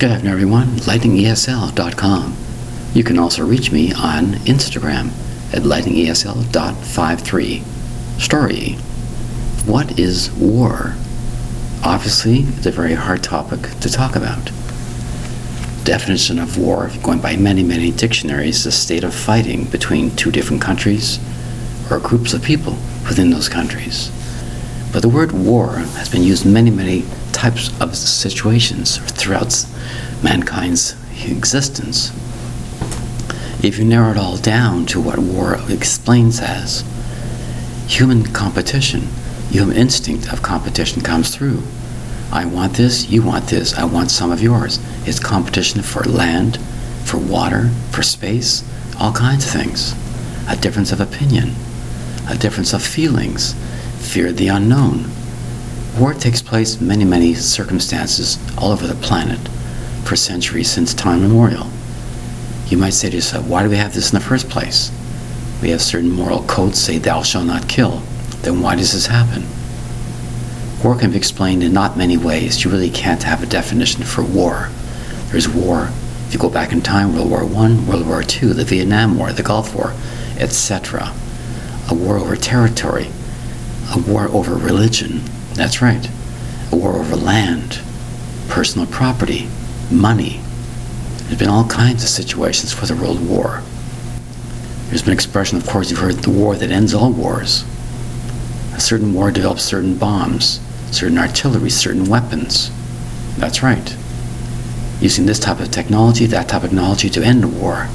Good afternoon, everyone. LightningESL.com. You can also reach me on Instagram at lightningesl.53. Story What is war? Obviously, it's a very hard topic to talk about. Definition of war, going by many, many dictionaries, is a state of fighting between two different countries or groups of people within those countries. But the word war has been used many, many types of situations throughout mankind's existence. If you narrow it all down to what war explains as, human competition, human instinct of competition comes through. I want this, you want this, I want some of yours. It's competition for land, for water, for space, all kinds of things. A difference of opinion, a difference of feelings, fear of the unknown. War takes place in many, many circumstances all over the planet for centuries since time immemorial. You might say to yourself, why do we have this in the first place? We have certain moral codes say, thou shalt not kill. Then why does this happen? War can be explained in not many ways. You really can't have a definition for war. There's war, if you go back in time, World War I, World War II, the Vietnam War, the Gulf War, etc. A war over territory, a war over religion, that's right, a war over land, personal property, money. There's been all kinds of situations for the world war. There's been expression, of course, you've heard the war that ends all wars. A certain war develops certain bombs, certain artillery, certain weapons. That's right. Using this type of technology, that type of technology to end a war,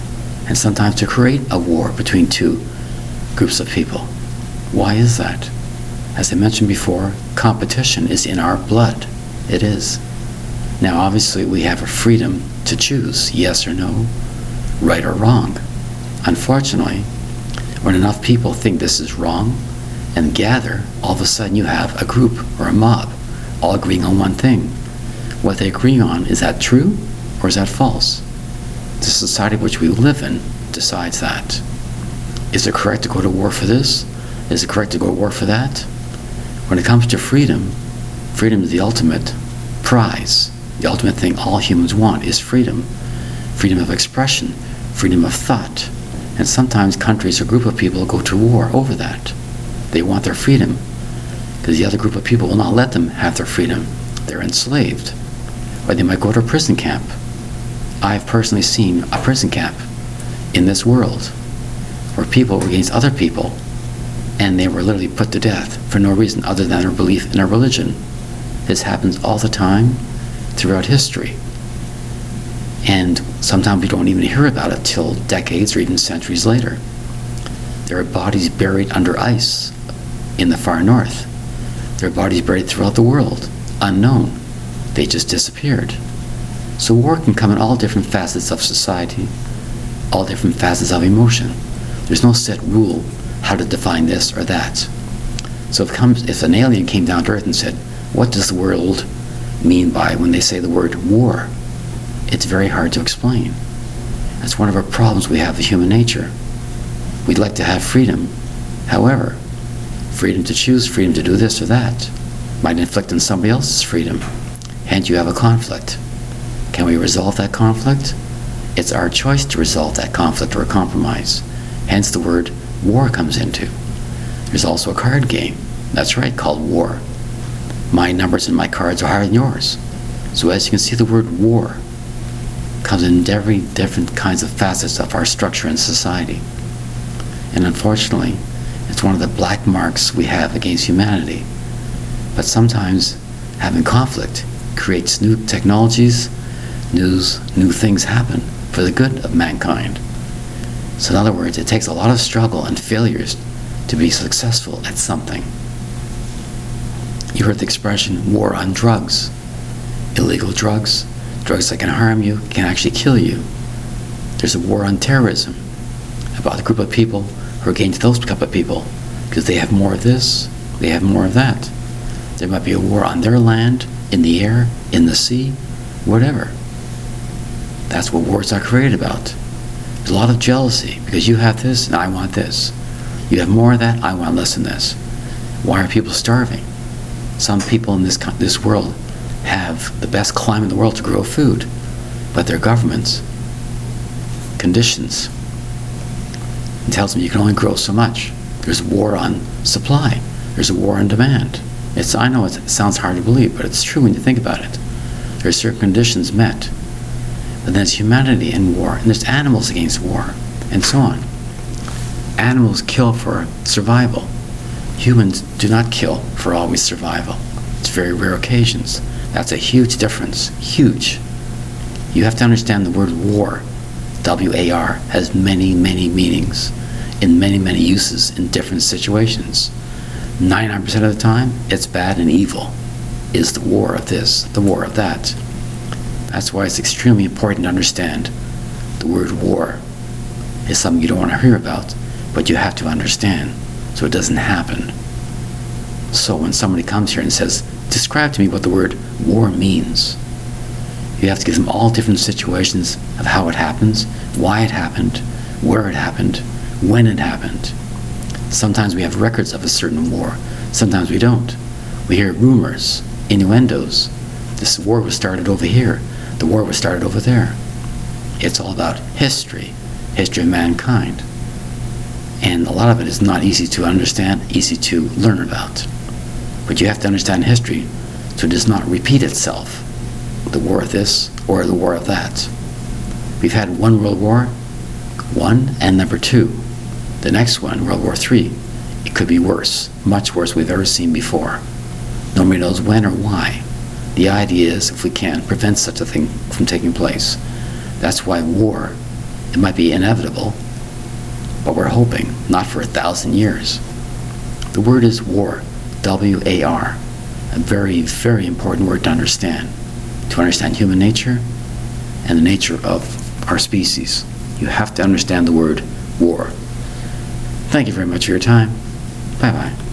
and sometimes to create a war between two groups of people. Why is that? As I mentioned before, competition is in our blood. It is. Now, obviously, we have a freedom to choose yes or no, right or wrong. Unfortunately, when enough people think this is wrong and gather, all of a sudden you have a group or a mob all agreeing on one thing. What they agree on, is that true or is that false? The society which we live in decides that. Is it correct to go to war for this? Is it correct to go to war for that? When it comes to freedom, freedom is the ultimate prize. The ultimate thing all humans want is freedom. Freedom of expression, freedom of thought. And sometimes countries or group of people go to war over that. They want their freedom because the other group of people will not let them have their freedom. They're enslaved. Or they might go to a prison camp. I've personally seen a prison camp in this world where people against other people and they were literally put to death for no reason other than their belief in a religion. This happens all the time throughout history. And sometimes we don't even hear about it till decades or even centuries later. There are bodies buried under ice in the far north. There are bodies buried throughout the world, unknown. They just disappeared. So war can come in all different facets of society, all different facets of emotion. There's no set rule how to define this or that. So if, comes, if an alien came down to Earth and said, What does the world mean by when they say the word war? It's very hard to explain. That's one of our problems we have with human nature. We'd like to have freedom. However, freedom to choose, freedom to do this or that, might inflict on somebody else's freedom. Hence, you have a conflict. Can we resolve that conflict? It's our choice to resolve that conflict or compromise. Hence, the word war comes into. There's also a card game. That's right, called war. My numbers and my cards are higher than yours. So, as you can see, the word war comes in every different kinds of facets of our structure and society. And unfortunately, it's one of the black marks we have against humanity. But sometimes having conflict creates new technologies, news, new things happen for the good of mankind. So, in other words, it takes a lot of struggle and failures to be successful at something. You heard the expression war on drugs. Illegal drugs, drugs that can harm you, can actually kill you. There's a war on terrorism about a group of people who are against those type of people because they have more of this, they have more of that. There might be a war on their land, in the air, in the sea, whatever. That's what wars are created about. A lot of jealousy because you have this and I want this. You have more of that, I want less than this. Why are people starving? Some people in this, this world have the best climate in the world to grow food. but their government's conditions. It tells them you can only grow so much. There's a war on supply. There's a war on demand. It's, I know it sounds hard to believe, but it's true when you think about it. There are certain conditions met. Then there's humanity in war, and there's animals against war, and so on. Animals kill for survival. Humans do not kill for always survival. It's very rare occasions. That's a huge difference. Huge. You have to understand the word war, W A R, has many, many meanings in many, many uses in different situations. 99% of the time, it's bad and evil. Is the war of this, the war of that. That's why it's extremely important to understand the word war is something you don't want to hear about, but you have to understand so it doesn't happen. So when somebody comes here and says, describe to me what the word war means, you have to give them all different situations of how it happens, why it happened, where it happened, when it happened. Sometimes we have records of a certain war, sometimes we don't. We hear rumors, innuendos. This war was started over here, the war was started over there. It's all about history, history of mankind. And a lot of it is not easy to understand, easy to learn about. But you have to understand history so it does not repeat itself. The war of this or the war of that. We've had one World War, one and number two. The next one, World War III, it could be worse, much worse we've ever seen before. Nobody knows when or why. The idea is, if we can, prevent such a thing from taking place. That's why war, it might be inevitable, but we're hoping not for a thousand years. The word is war, W A R, a very, very important word to understand, to understand human nature and the nature of our species. You have to understand the word war. Thank you very much for your time. Bye bye.